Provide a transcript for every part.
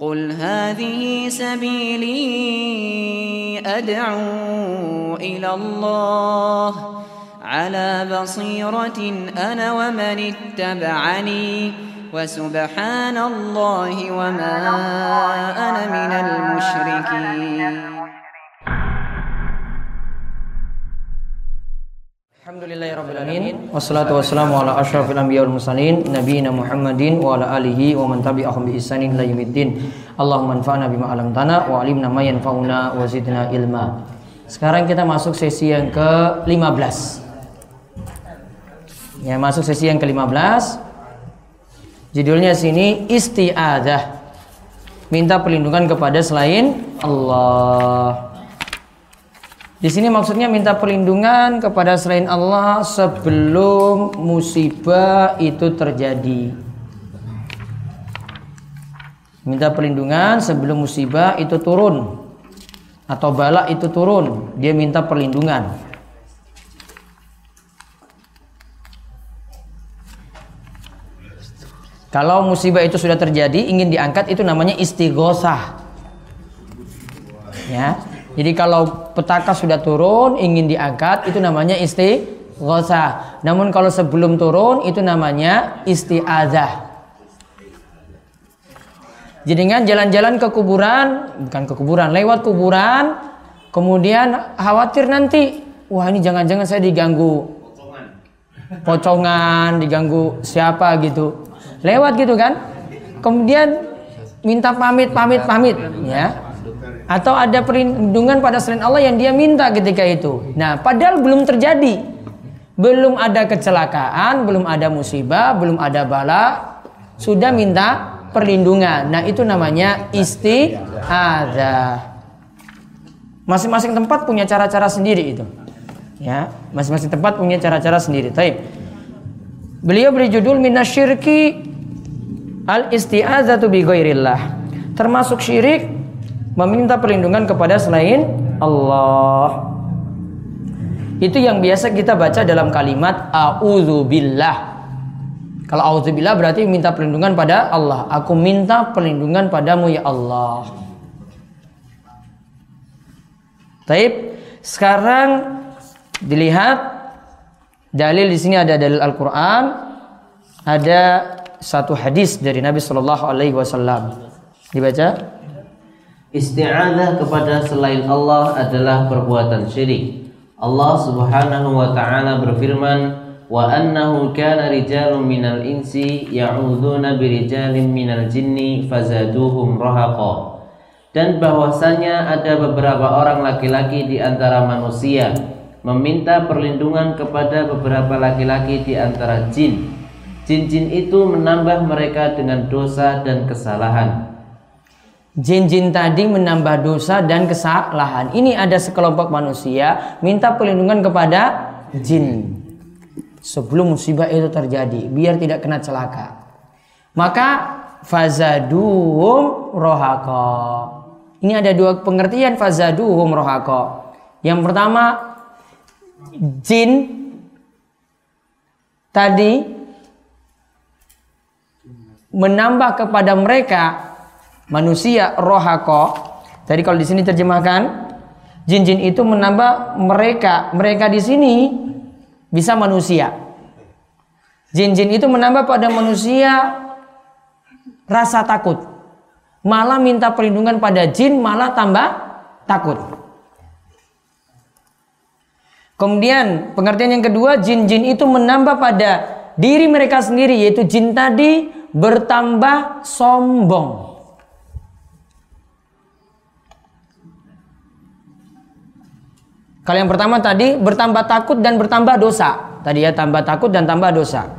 قل هذه سبيلي أدعو إلى الله على بصيرة أنا ومن اتبعني وسبحان الله وما أنا من المشركين Alhamdulillahirrahmanirrahim Wassalatu wassalamu ala ashrafil anbiya wal mursalin Nabiina Muhammadin wa ala alihi wa man tabi'ahum bi ihsanin ila yaumiddin. Allahumma anfa'na bima 'allamtana wa 'allimna ma yanfa'una wa zidna ilma. Sekarang kita masuk sesi yang ke-15 Ya masuk sesi yang ke-15 Judulnya sini isti'adah. Minta perlindungan kepada selain Allah di sini maksudnya minta perlindungan kepada selain Allah sebelum musibah itu terjadi. Minta perlindungan sebelum musibah itu turun atau bala itu turun, dia minta perlindungan. Kalau musibah itu sudah terjadi, ingin diangkat itu namanya istighosah. Ya, jadi kalau petaka sudah turun ingin diangkat itu namanya istighosa. Namun kalau sebelum turun itu namanya isti'adzah. Jadi dengan jalan-jalan ke kuburan, bukan ke kuburan, lewat kuburan, kemudian khawatir nanti, wah ini jangan-jangan saya diganggu pocongan, diganggu siapa gitu. Lewat gitu kan. Kemudian minta pamit, pamit, pamit, ya atau ada perlindungan pada selain Allah yang dia minta ketika itu. Nah, padahal belum terjadi. Belum ada kecelakaan, belum ada musibah, belum ada bala, sudah minta perlindungan. Nah, itu namanya isti'adzah. Masing-masing tempat punya cara-cara sendiri itu. Ya, masing-masing tempat punya cara-cara sendiri. Taib. Beliau beri judul minasyirki al isti'adzatu bi ghairillah. Termasuk syirik meminta perlindungan kepada selain Allah. Itu yang biasa kita baca dalam kalimat auzubillah. Kalau auzubillah berarti minta perlindungan pada Allah. Aku minta perlindungan padamu ya Allah. Taib. Sekarang dilihat dalil di sini ada dalil Al-Qur'an, ada satu hadis dari Nabi Shallallahu alaihi wasallam. Dibaca? Isti'adah kepada selain Allah adalah perbuatan syirik. Allah Subhanahu wa taala berfirman, "Wa annahu kana rijalun minal insi ya'udzuna birijalin minal jinni fazaduhum rahaqa." Dan bahwasanya ada beberapa orang laki-laki di antara manusia meminta perlindungan kepada beberapa laki-laki di antara jin. Jin-jin itu menambah mereka dengan dosa dan kesalahan. Jin-jin tadi menambah dosa dan kesalahan. Ini ada sekelompok manusia minta perlindungan kepada jin. Sebelum musibah itu terjadi, biar tidak kena celaka. Maka fazaduhum rohaka. Ini ada dua pengertian fazaduhum rohaka. Yang pertama, jin tadi menambah kepada mereka manusia rohako. Jadi kalau di sini terjemahkan jin-jin itu menambah mereka, mereka di sini bisa manusia. Jin-jin itu menambah pada manusia rasa takut. Malah minta perlindungan pada jin, malah tambah takut. Kemudian pengertian yang kedua, jin-jin itu menambah pada diri mereka sendiri, yaitu jin tadi bertambah sombong. Kalau yang pertama tadi bertambah takut dan bertambah dosa. Tadi ya tambah takut dan tambah dosa.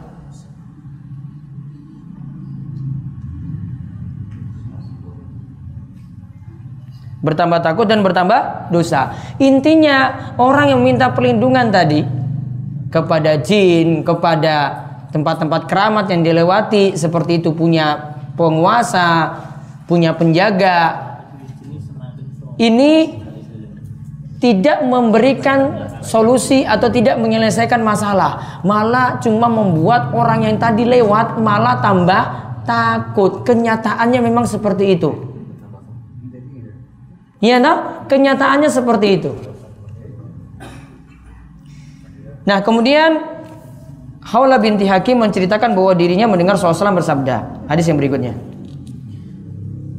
Bertambah takut dan bertambah dosa. Intinya orang yang minta perlindungan tadi kepada jin, kepada tempat-tempat keramat yang dilewati seperti itu punya penguasa, punya penjaga. Ini tidak memberikan solusi atau tidak menyelesaikan masalah, malah cuma membuat orang yang tadi lewat malah tambah takut. Kenyataannya memang seperti itu. Iya nah, kenyataannya seperti itu. Nah, kemudian Haula binti Hakim menceritakan bahwa dirinya mendengar Rasulullah bersabda. Hadis yang berikutnya.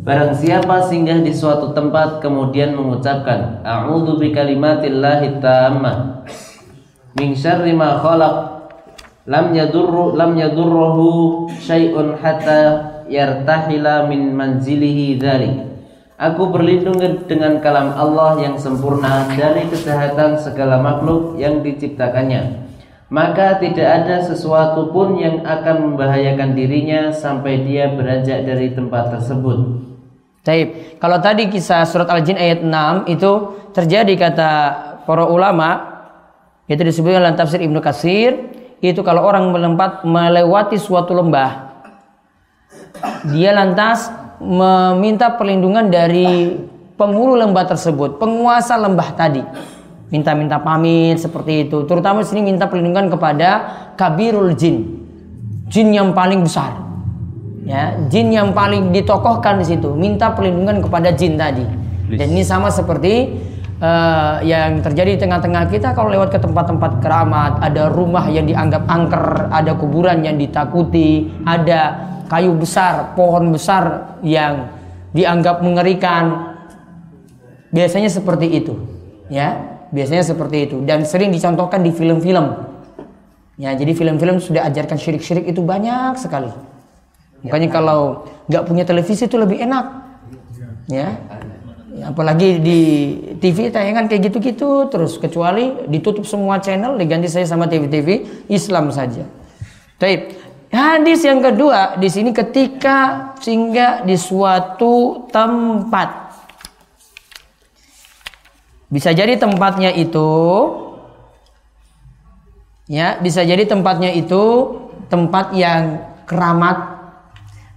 Barang siapa singgah di suatu tempat kemudian mengucapkan A'udzu bikalimatillahi tammah min syarri ma khalaq lam yadurru lam yadurruhu syai'un hatta yartahila min manzilihi dzalik. Aku berlindung dengan kalam Allah yang sempurna dari kesehatan segala makhluk yang diciptakannya maka tidak ada sesuatu pun yang akan membahayakan dirinya sampai dia beranjak dari tempat tersebut. Taib. Kalau tadi kisah surat Al-Jin ayat 6 itu terjadi kata para ulama itu disebutkan dalam tafsir Ibnu Katsir itu kalau orang melempat melewati suatu lembah dia lantas meminta perlindungan dari penghulu lembah tersebut, penguasa lembah tadi minta-minta pamit seperti itu. Terutama sini minta perlindungan kepada kabirul jin. Jin yang paling besar. Ya, jin yang paling ditokohkan di situ, minta perlindungan kepada jin tadi. Dan ini sama seperti uh, yang terjadi di tengah-tengah kita kalau lewat ke tempat-tempat keramat, ada rumah yang dianggap angker, ada kuburan yang ditakuti, ada kayu besar, pohon besar yang dianggap mengerikan. Biasanya seperti itu, ya. Biasanya seperti itu. Dan sering dicontohkan di film-film. Ya jadi film-film sudah ajarkan syirik-syirik itu banyak sekali makanya kalau nggak punya televisi itu lebih enak ya apalagi di TV tayangan kayak gitu-gitu terus kecuali ditutup semua channel diganti saya sama TV-TV Islam saja. Taib. Hadis yang kedua di sini ketika singgah di suatu tempat bisa jadi tempatnya itu ya, bisa jadi tempatnya itu tempat yang keramat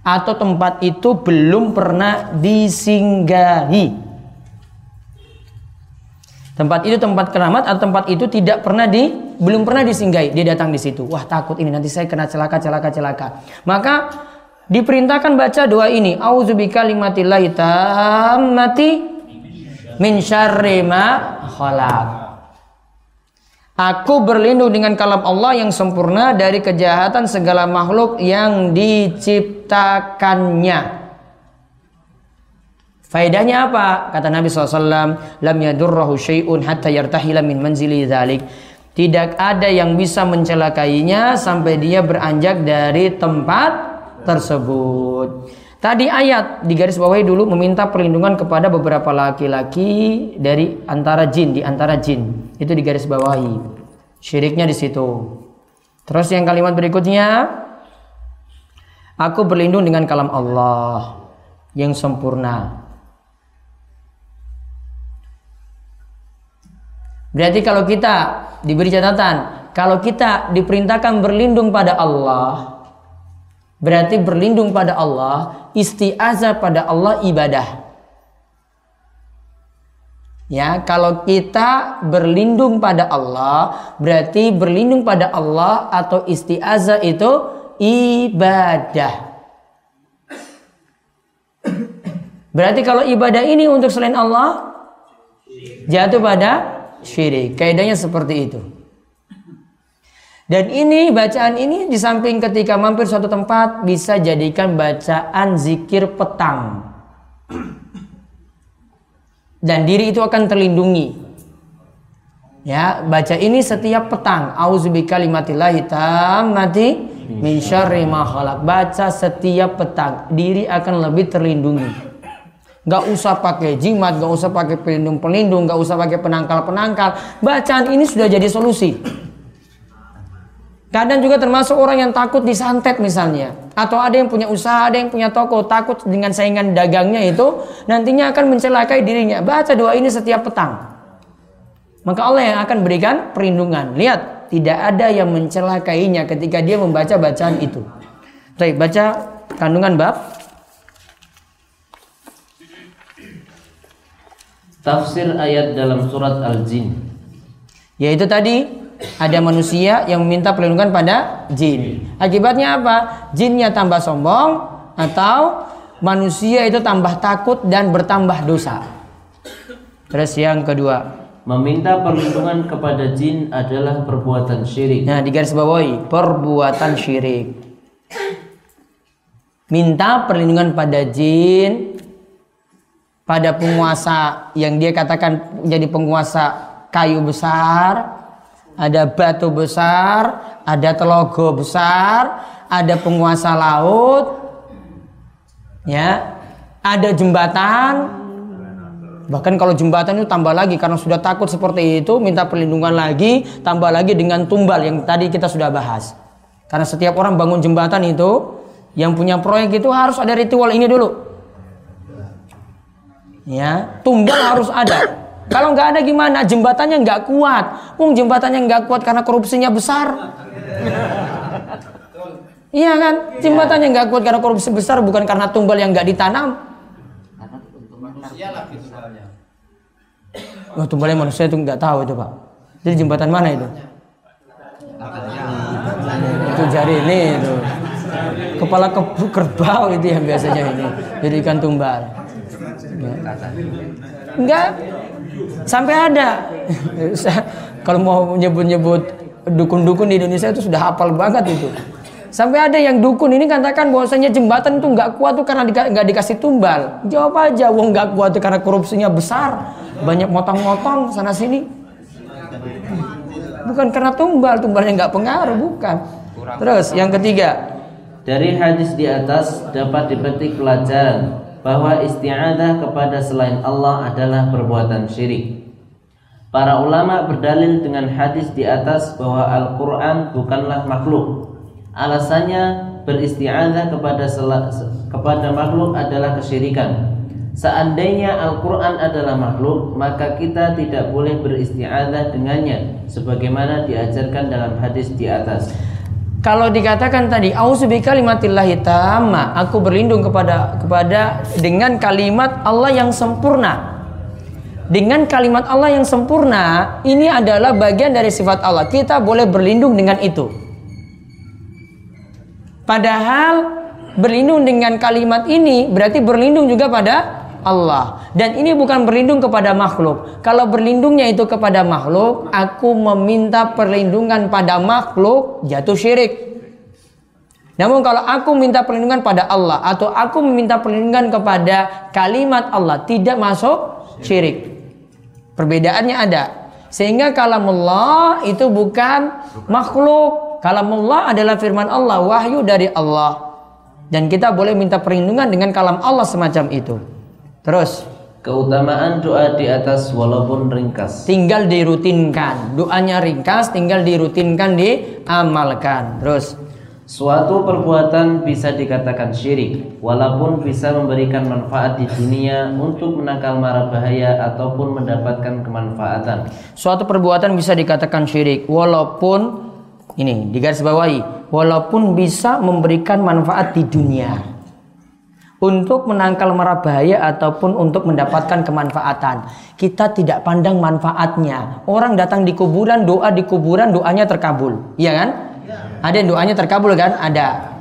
atau tempat itu belum pernah disinggahi. Tempat itu tempat keramat atau tempat itu tidak pernah di belum pernah disinggahi. Dia datang di situ. Wah, takut ini nanti saya kena celaka celaka celaka. Maka diperintahkan baca doa ini. Auzubillahi kalimatillahi tammati min syarri ma khalaq. Aku berlindung dengan kalam Allah yang sempurna dari kejahatan segala makhluk yang diciptakannya. Faedahnya apa? Kata Nabi SAW, Lam yadurrahu syai'un hatta yartahila min manzili dhalik. Tidak ada yang bisa mencelakainya sampai dia beranjak dari tempat tersebut. Tadi ayat di garis bawahi dulu meminta perlindungan kepada beberapa laki-laki dari antara jin, di antara jin. Itu di garis bawahi. Syiriknya di situ. Terus yang kalimat berikutnya, aku berlindung dengan kalam Allah yang sempurna. Berarti kalau kita diberi catatan, kalau kita diperintahkan berlindung pada Allah, berarti berlindung pada Allah, isti'azah pada Allah ibadah. Ya, kalau kita berlindung pada Allah, berarti berlindung pada Allah atau isti'azah itu ibadah. Berarti kalau ibadah ini untuk selain Allah jatuh pada syirik. Kaidahnya seperti itu. Dan ini bacaan ini di samping ketika mampir suatu tempat bisa jadikan bacaan zikir petang. Dan diri itu akan terlindungi. Ya, baca ini setiap petang. Auzubillahi tammati min syarri ma Baca setiap petang, diri akan lebih terlindungi. Gak usah pakai jimat, gak usah pakai pelindung-pelindung, gak usah pakai penangkal-penangkal. Bacaan ini sudah jadi solusi. Kadang juga termasuk orang yang takut disantet misalnya. Atau ada yang punya usaha, ada yang punya toko. Takut dengan saingan dagangnya itu nantinya akan mencelakai dirinya. Baca doa ini setiap petang. Maka Allah yang akan berikan perlindungan. Lihat, tidak ada yang mencelakainya ketika dia membaca bacaan itu. Baik, baca kandungan bab. Tafsir ayat dalam surat Al-Jin. Yaitu tadi ada manusia yang meminta perlindungan pada jin. Akibatnya apa? Jinnya tambah sombong, atau manusia itu tambah takut dan bertambah dosa. Terus yang kedua, Meminta perlindungan kepada jin adalah perbuatan syirik. Nah, di garis bawahi perbuatan syirik. Minta perlindungan pada jin, pada penguasa yang dia katakan jadi penguasa kayu besar, ada batu besar, ada telogo besar, ada penguasa laut, ya, ada jembatan, Bahkan kalau jembatan itu tambah lagi karena sudah takut seperti itu, minta perlindungan lagi, tambah lagi dengan tumbal yang tadi kita sudah bahas. Karena setiap orang bangun jembatan itu, yang punya proyek itu harus ada ritual ini dulu. Ya, tumbal harus ada. Kalau nggak ada gimana? Jembatannya nggak kuat. Wong jembatannya nggak kuat karena korupsinya besar. Iya kan? Jembatannya nggak kuat karena korupsi besar, bukan karena tumbal yang nggak ditanam. Oh, tumbalnya manusia itu nggak tahu itu pak. Jadi jembatan mana itu? itu jari ini itu. Kepala ke kerbau itu yang biasanya ini. Jadi ikan tumbal. Enggak. Sampai ada. Kalau mau nyebut-nyebut dukun-dukun di Indonesia itu sudah hafal banget itu. Sampai ada yang dukun ini katakan bahwasanya jembatan itu nggak kuat tuh karena nggak dikasih tumbal. Jawab aja, wong nggak kuat tuh karena korupsinya besar, banyak motong-motong sana sini. Bukan karena tumbal, tumbalnya nggak pengaruh, bukan. Terus yang ketiga, dari hadis di atas dapat dipetik pelajaran bahwa isti'adah kepada selain Allah adalah perbuatan syirik. Para ulama berdalil dengan hadis di atas bahwa Al-Quran bukanlah makhluk, Alasannya beristi'adzah kepada kepada makhluk adalah kesyirikan. Seandainya Al-Quran adalah makhluk, maka kita tidak boleh beristi'adzah dengannya, sebagaimana diajarkan dalam hadis di atas. Kalau dikatakan tadi, kalimatillah tamma, aku berlindung kepada kepada dengan kalimat Allah yang sempurna. Dengan kalimat Allah yang sempurna, ini adalah bagian dari sifat Allah. Kita boleh berlindung dengan itu. Padahal berlindung dengan kalimat ini berarti berlindung juga pada Allah. Dan ini bukan berlindung kepada makhluk. Kalau berlindungnya itu kepada makhluk, aku meminta perlindungan pada makhluk, jatuh syirik. Namun kalau aku minta perlindungan pada Allah atau aku meminta perlindungan kepada kalimat Allah, tidak masuk syirik. Perbedaannya ada. Sehingga kalamullah itu bukan makhluk, Kalamullah adalah firman Allah, wahyu dari Allah. Dan kita boleh minta perlindungan dengan kalam Allah semacam itu. Terus keutamaan doa di atas walaupun ringkas. Tinggal dirutinkan. Doanya ringkas, tinggal dirutinkan, diamalkan. Terus Suatu perbuatan bisa dikatakan syirik Walaupun bisa memberikan manfaat di dunia Untuk menangkal mara bahaya Ataupun mendapatkan kemanfaatan Suatu perbuatan bisa dikatakan syirik Walaupun ini digaris bawahi, walaupun bisa memberikan manfaat di dunia untuk menangkal mara bahaya ataupun untuk mendapatkan kemanfaatan. Kita tidak pandang manfaatnya. Orang datang di kuburan, doa di kuburan, doanya terkabul. Iya kan? Ada yang doanya terkabul kan? Ada.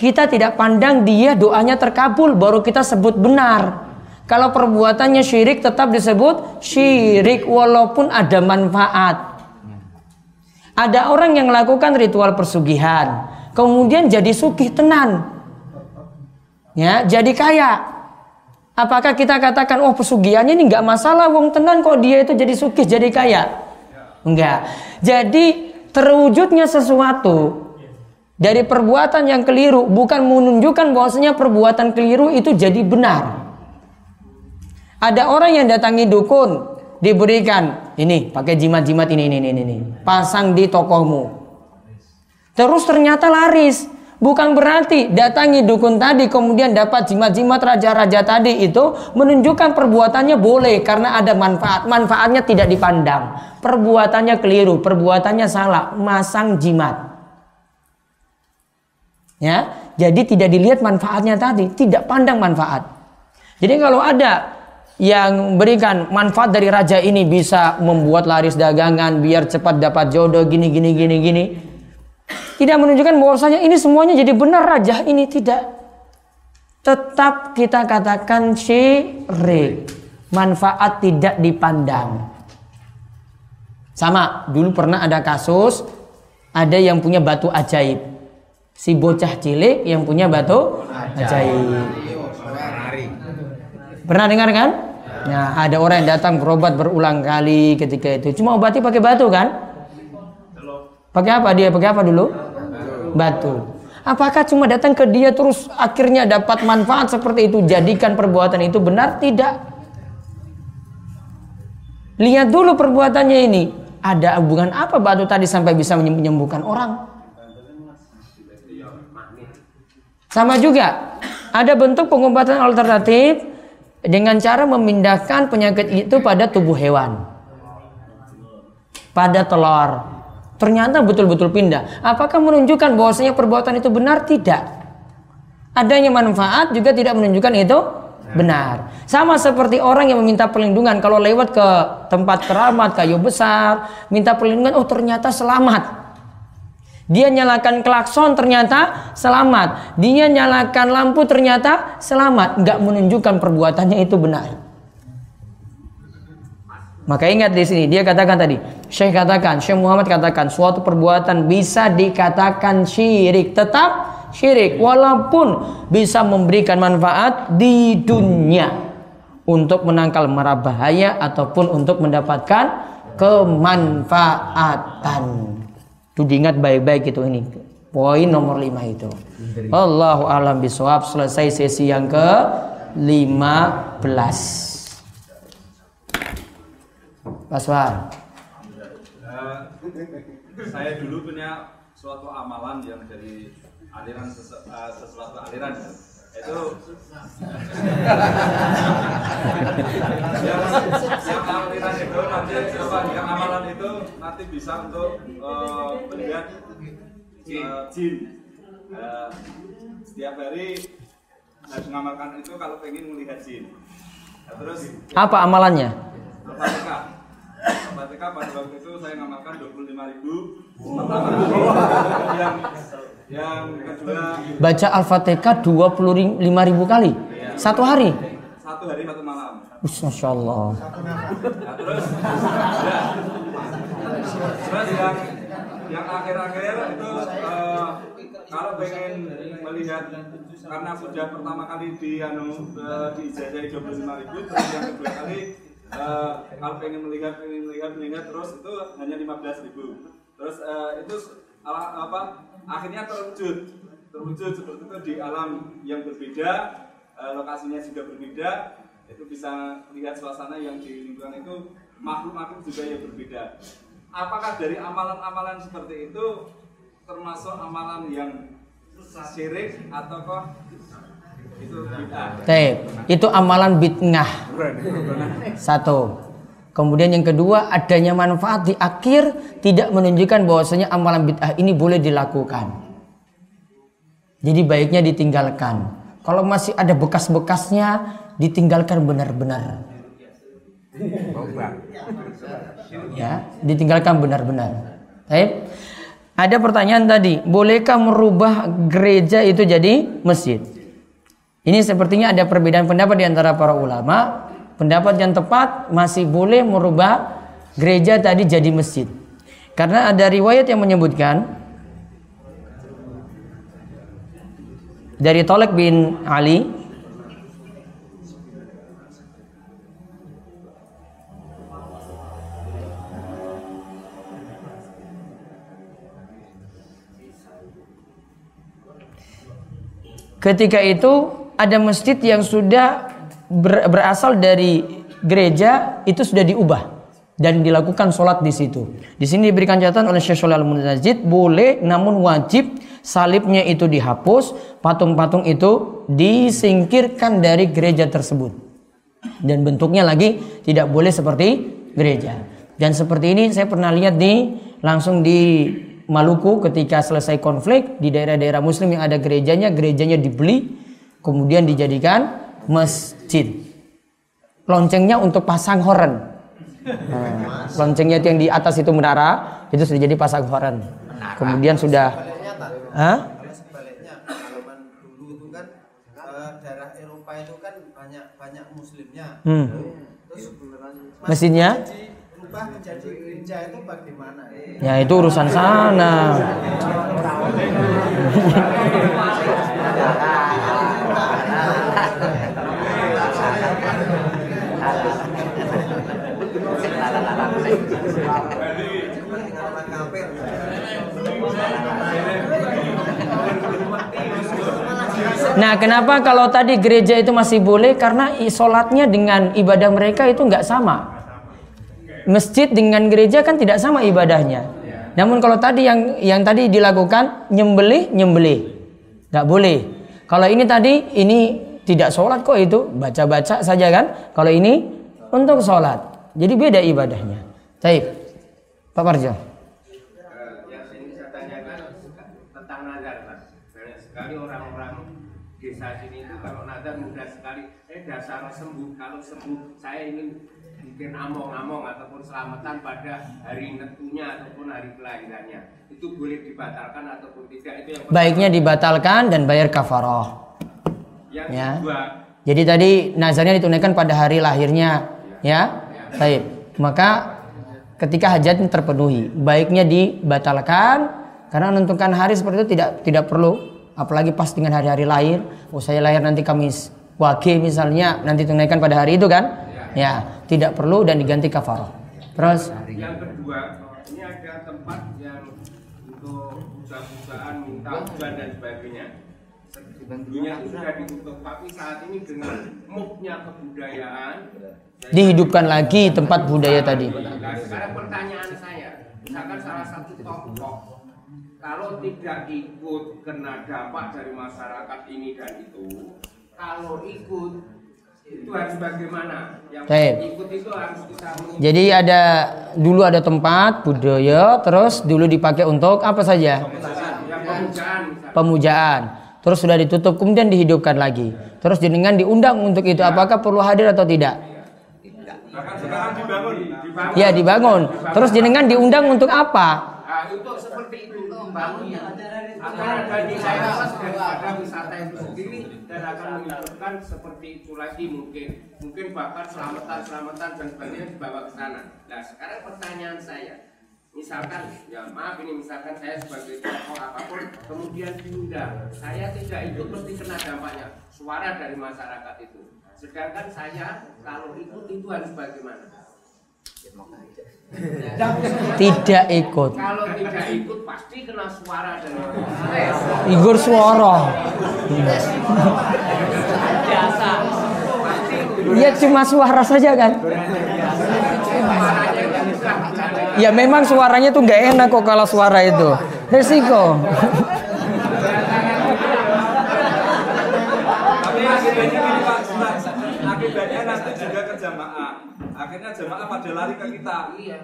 Kita tidak pandang dia doanya terkabul, baru kita sebut benar. Kalau perbuatannya syirik tetap disebut syirik walaupun ada manfaat. Ada orang yang melakukan ritual persugihan, kemudian jadi sugih tenan. Ya, jadi kaya. Apakah kita katakan, oh pesugihannya ini nggak masalah, wong tenan kok dia itu jadi sugih, jadi kaya? Enggak. Jadi terwujudnya sesuatu dari perbuatan yang keliru bukan menunjukkan bahwasanya perbuatan keliru itu jadi benar. Ada orang yang datangi dukun, diberikan ini pakai jimat-jimat ini ini ini ini pasang di tokomu terus ternyata laris bukan berarti datangi dukun tadi kemudian dapat jimat-jimat raja-raja tadi. Itu menunjukkan perbuatannya boleh karena ada manfaat. Manfaatnya tidak dipandang. Perbuatannya keliru perbuatannya salah. Masang jimat. Ya jadi tidak dilihat manfaatnya tadi. Tidak pandang manfaat. Jadi kalau ada yang berikan manfaat dari raja ini bisa membuat laris dagangan biar cepat dapat jodoh gini gini gini gini tidak menunjukkan bahwasanya ini semuanya jadi benar raja ini tidak tetap kita katakan syirik. Manfaat tidak dipandang. Sama, dulu pernah ada kasus ada yang punya batu ajaib. Si bocah cilik yang punya batu ajaib. Pernah dengar kan? Nah, ada orang yang datang berobat berulang kali ketika itu. Cuma obati pakai batu kan? Pakai apa dia? Pakai apa dulu? Batu. Apakah cuma datang ke dia terus akhirnya dapat manfaat seperti itu? Jadikan perbuatan itu benar? Tidak. Lihat dulu perbuatannya ini. Ada hubungan apa batu tadi sampai bisa menyembuhkan orang? Sama juga. Ada bentuk pengobatan alternatif dengan cara memindahkan penyakit itu pada tubuh hewan. Pada telur. Ternyata betul-betul pindah. Apakah menunjukkan bahwasanya perbuatan itu benar? Tidak. Adanya manfaat juga tidak menunjukkan itu benar. Sama seperti orang yang meminta perlindungan kalau lewat ke tempat keramat kayu besar, minta perlindungan, oh ternyata selamat. Dia nyalakan klakson ternyata selamat. Dia nyalakan lampu ternyata selamat. Nggak menunjukkan perbuatannya itu benar. Maka ingat di sini dia katakan tadi, Syekh katakan, Syekh Muhammad katakan suatu perbuatan bisa dikatakan syirik, tetap syirik walaupun bisa memberikan manfaat di dunia untuk menangkal mara bahaya ataupun untuk mendapatkan kemanfaatan. Itu diingat baik-baik itu ini. Poin nomor 5 itu. Allahu alam bisawab selesai sesi yang ke 15. Pak Swar. Uh, saya dulu punya suatu amalan yang dari aliran sesu, uh, sesuatu aliran. Itu yang, yang aliran itu nanti apa? Yang amalan itu nanti bisa untuk uh, melihat uh, jin. Uh, setiap hari harus mengamalkan itu kalau pengen melihat jin. Nah, terus apa amalannya? Al-Fatihah Al-Fatihah pada waktu itu saya ngamalkan 25 ribu. Yang yang kedua baca Al-Fatihah 25 ribu kali? Satu hari? Satu hari satu malam. Ush, Masya Allah Nah, terus? Ya, terus yang yang akhir-akhir itu eh, kalau pengen melihat karena sudah pertama kali di anu eh, di ijazah 25 ribu terus yang kedua kali eh, kalau pengen melihat pengen melihat melihat terus itu hanya 15 ribu terus eh, itu ala, apa akhirnya terwujud terwujud seperti itu di alam yang berbeda eh, lokasinya juga berbeda itu bisa lihat suasana yang di lingkungan itu makhluk-makhluk juga yang berbeda. Apakah dari amalan-amalan seperti itu termasuk amalan yang syirik atau kok itu bid'ah? Taib. Itu amalan bid'ah. Satu. Kemudian yang kedua, adanya manfaat di akhir tidak menunjukkan bahwasanya amalan bid'ah ini boleh dilakukan. Jadi baiknya ditinggalkan. Kalau masih ada bekas-bekasnya, ditinggalkan benar-benar. Ya, ditinggalkan benar-benar. Taib. Ada pertanyaan tadi, bolehkah merubah gereja itu jadi masjid? Ini sepertinya ada perbedaan pendapat di antara para ulama. Pendapat yang tepat masih boleh merubah gereja tadi jadi masjid. Karena ada riwayat yang menyebutkan dari Tolek bin Ali Ketika itu ada masjid yang sudah ber- berasal dari gereja itu sudah diubah dan dilakukan sholat di situ. Di sini diberikan catatan oleh Syekh Shalal Munajid boleh namun wajib salibnya itu dihapus, patung-patung itu disingkirkan dari gereja tersebut. Dan bentuknya lagi tidak boleh seperti gereja. Dan seperti ini saya pernah lihat di langsung di Maluku ketika selesai konflik di daerah-daerah muslim yang ada gerejanya, gerejanya dibeli kemudian dijadikan masjid. Loncengnya untuk pasang horen. Nah, loncengnya itu yang di atas itu menara itu sudah jadi pasang horen. Kemudian sudah Hah? kalau dulu itu kan eh, daerah Eropa itu kan banyak banyak muslimnya. Hmm. Terus Mesinnya? berubah menjadi gereja itu bagaimana? Ya itu urusan sana. Nah, kenapa kalau tadi gereja itu masih boleh? Karena sholatnya dengan ibadah mereka itu nggak sama. Masjid dengan gereja kan tidak sama ibadahnya. Namun kalau tadi yang yang tadi dilakukan nyembelih nyembelih, nggak boleh. Kalau ini tadi ini tidak sholat kok itu baca-baca saja kan. Kalau ini untuk sholat, jadi beda ibadahnya. Taib, Pak Parjo. Banyak sekali orang-orang desa sini itu kalau nazar mudah sekali. Eh dasar sembuh. Kalau sembuh saya ingin bikin among-among ataupun selamatan pada hari netunya ataupun hari kelahirannya. Itu boleh dibatalkan ataupun tidak. Itu yang pertama. Baiknya dibatalkan dan bayar kafaroh. Yang Ya. kedua, Jadi tadi nazarnya ditunaikan pada hari lahirnya, ya. Baik. Maka ketika hajatnya terpenuhi, baiknya dibatalkan karena menentukan hari seperti itu tidak tidak perlu apalagi pas dengan hari-hari lahir. Oh, saya lahir nanti Kamis Wage misalnya, nanti tunaikan pada hari itu kan? Ya, tidak perlu dan diganti kafarah. Terus yang kedua, ini ada tempat yang untuk buka-bukaan, minta hujan dan sebagainya. Dulunya itu sudah ditutup, tapi saat ini dengan moodnya kebudayaan, dihidupkan lagi tempat budaya tadi. Nah, sekarang pertanyaan saya, misalkan salah satu tokoh kalau tidak ikut kena dampak dari masyarakat ini dan itu, kalau ikut itu harus bagaimana? Yang Baik. ikut itu harus kita mengikuti. Jadi ada dulu ada tempat budaya, terus dulu dipakai untuk apa saja? pemujaan. Pemujaan. Terus sudah ditutup, kemudian dihidupkan lagi. Terus jenengan diundang untuk itu, apakah perlu hadir atau tidak? Ya dibangun. Terus jenengan diundang untuk apa? Nah, untuk seperti itu bangunnya akan ada nilai plus daripada wisata itu sendiri dan akan menunjukkan seperti itu lagi mungkin. Mungkin bahkan selamatan selamatan dan sebagainya dibawa ke sana. Nah sekarang pertanyaan saya. Misalkan ya maaf ini misalkan saya sebagai tokoh apa pun kemudian diundang. Saya tidak ikut mesti kena dampaknya suara dari masyarakat itu. Sedangkan saya kalau ikut itu harus bagaimana Tidak ikut. kalau tidak ikut pasti kena suara dari Igor suara. Ya cuma suara saja kan? Ya memang suaranya tuh nggak enak kok kalau suara itu. Resiko. Tapi akibatnya gini Pak, Ustaz. akibatnya nanti juga ke jamaah. Akhirnya jamaah pada lari ke kita. iya.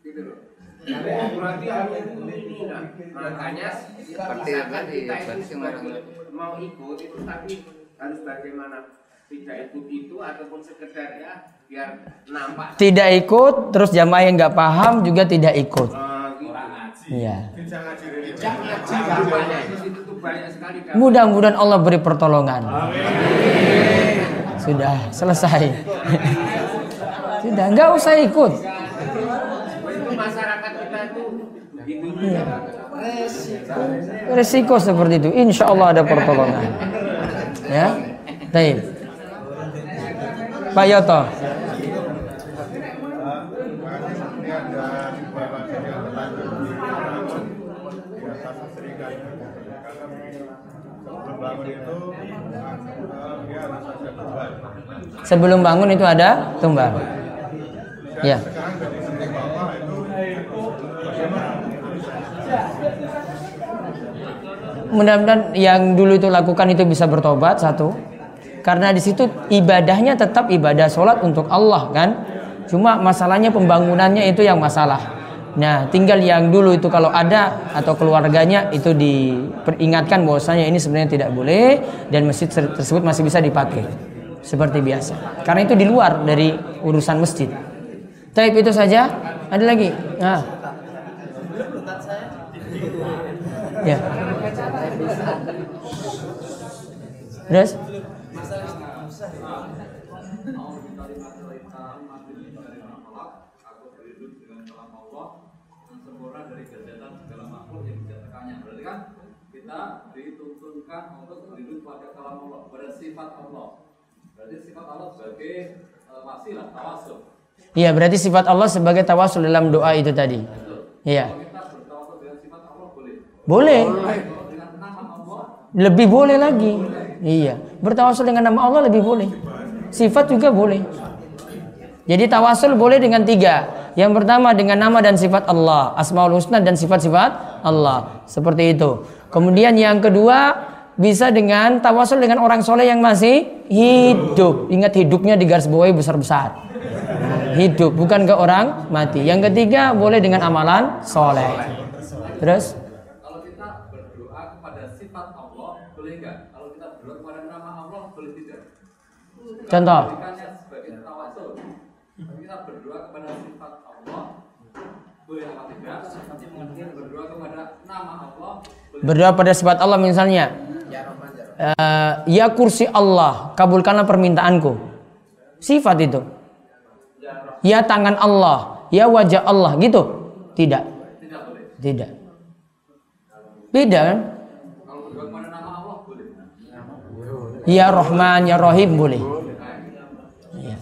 Gitu loh. Oh, berarti nah. makanya misalkan kita itu sebagai mau ikut itu tapi harus bagaimana? Tidak ikut itu ataupun sekedar ya biar nampak. Tidak ikut, terus jamaah yang nggak paham juga tidak ikut. eh, gitu. Iya. Mudah-mudahan Allah beri pertolongan. Sudah selesai. Sudah, nggak usah ikut. masyarakat kita itu. Resiko seperti itu, insya Allah ada pertolongan. Ya, baik. Pak Yoto. Sebelum bangun itu ada tumbal. Ya. Mudah-mudahan yang dulu itu lakukan itu bisa bertobat satu. Karena di situ ibadahnya tetap ibadah sholat untuk Allah kan. Cuma masalahnya pembangunannya itu yang masalah. Nah, tinggal yang dulu itu kalau ada atau keluarganya itu diperingatkan bahwasanya ini sebenarnya tidak boleh dan masjid tersebut masih bisa dipakai seperti biasa. Karena itu di luar dari urusan masjid. Taib itu saja. Ada lagi? Nah. Ya. Terus? Allah pada sifat Allah. Berarti sifat Allah sebagai uh, wasilah, tawasul. Iya, berarti sifat Allah sebagai tawasul dalam doa itu tadi. Iya. Boleh. Lebih boleh lagi. Iya. Bertawasul dengan nama Allah lebih boleh. Sifat juga boleh. Jadi tawasul boleh dengan tiga. Yang pertama dengan nama dan sifat Allah, Asmaul Husna dan sifat-sifat Allah. Seperti itu. Kemudian yang kedua bisa dengan tawasul dengan orang soleh yang masih hidup. Ingat hidupnya di garis bawahi besar-besar. Hidup bukan ke orang mati. Yang ketiga boleh dengan amalan soleh. Terus Kalau kita berdoa kepada sifat Allah, boleh enggak? Kalau kita berdoa kepada nama Allah, boleh tidak? contoh. Jadikannya sebagai tawasul. Kalau kita berdoa kepada sifat Allah, boleh apa tidak? Berdoa kepada nama Allah, boleh Berdoa pada sifat Allah misalnya. eh, ya kursi Allah, kabulkanlah permintaanku. Sifat itu. Ya tangan Allah, ya wajah Allah, gitu. Tidak. tidak. Beda kan? Ya Rahman, ya Rahim boleh. Iya.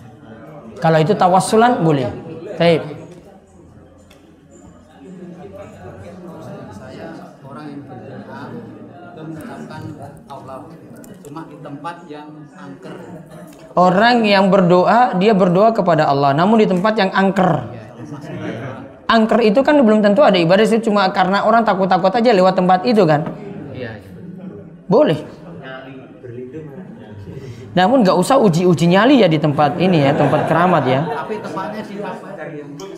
Kalau itu tawassulan boleh. Baik. saya orang yang berdoa menetapkan Allah cuma di tempat yang angker Orang yang berdoa, dia berdoa kepada Allah, namun di tempat yang angker. Angker itu kan belum tentu ada ibadah itu cuma karena orang takut-takut aja lewat tempat itu kan. iya Boleh. Namun nggak usah uji-uji nyali ya di tempat ini ya, tempat keramat ya. tapi tempatnya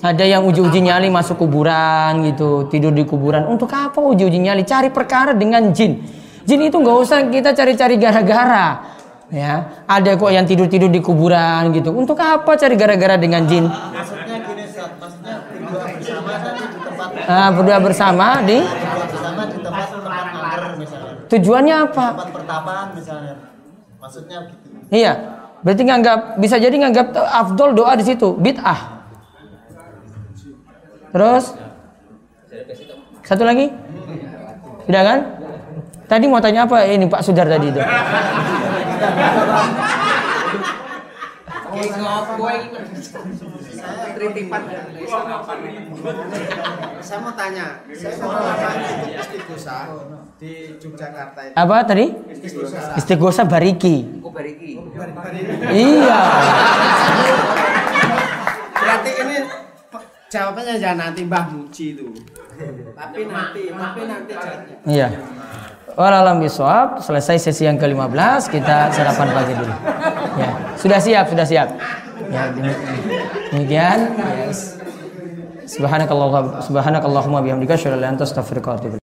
Ada yang uji-uji nyali masuk kuburan gitu, tidur di kuburan. Untuk apa uji-uji nyali? Cari perkara dengan jin. Jin itu nggak usah kita cari-cari gara-gara. Ya, ada kok yang tidur-tidur di kuburan gitu. Untuk apa cari gara-gara dengan jin? Maksudnya gini Ustaz, maksudnya berdoa bersama tapi di tempat Ah, bersama di berdoa bersama di tempat tempat angker misalnya. tujuannya apa? Tempat pertapaan misalnya. Maksudnya gitu. Iya. Berarti nganggap bisa jadi nganggap afdol doa di situ bid'ah. Terus satu lagi? Sudah kan? Tadi mau tanya apa? Ini Pak Sudar tadi itu. Saya mau tanya, saya kemarin ikut istiqosa di Yogyakarta itu. Apa tadi? Istiqosa. Istighosa bariki. Iya. Berarti ini jawabannya ya nanti Mbah Muji itu. Tapi nanti, tapi nanti jawabnya. Iya. Walalam bisawab, selesai sesi yang ke-15, kita sarapan pagi dulu. Ya, sudah siap, sudah siap. Ya, demi- demikian. Yes. Subhanakallahumma subhanakallahumma bihamdika asyhadu an la ilaha illa anta astaghfiruka wa atubu.